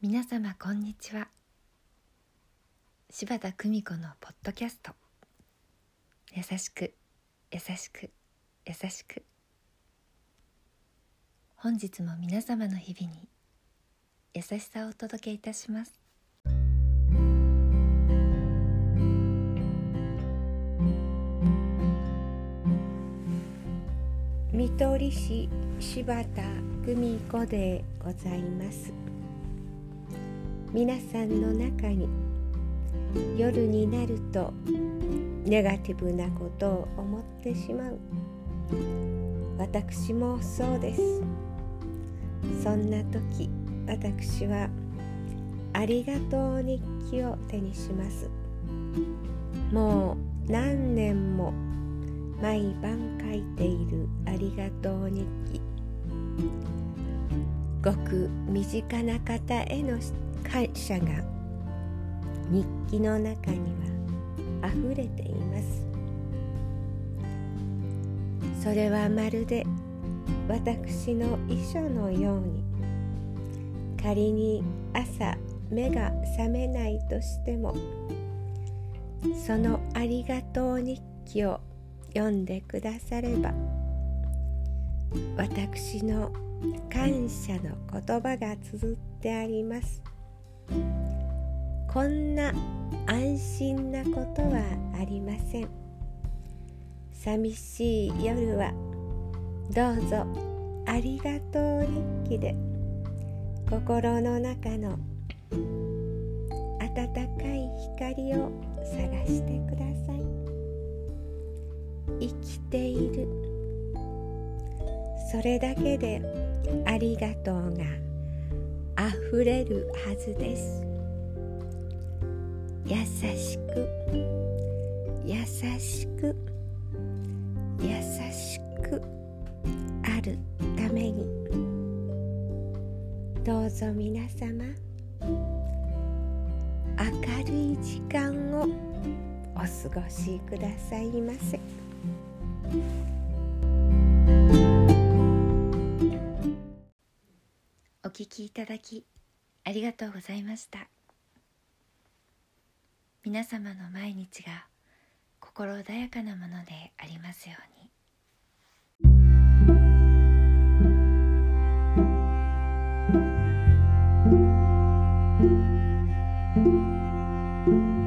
皆様こんにちは。柴田久美子のポッドキャスト「優しく優しく優しく」本日も皆様の日々に優しさをお届けいたします。見取り師柴田久美子でございます。皆さんの中に夜になるとネガティブなことを思ってしまう。私もそうです。そんな時私はありがとう日記を手にします。もう何年も毎晩書いているありがとう日記。ごく身近な方への感謝が日記の中には溢れています。それはまるで私の遺書のように仮に朝目が覚めないとしてもそのありがとう日記を読んでくだされば私の感謝の言葉が綴ってあります。こんな安心なことはありません。寂しい夜はどうぞありがとう日記で心の中の温かい光を探してください。生きている。それだけでありがとうがあふれるはずです。優しく優しく優しくあるために。どうぞ皆様明るい時間をお過ごしくださいませ。お聞きいただきありがとうございました。皆様の毎日が心穏やかなものでありますように「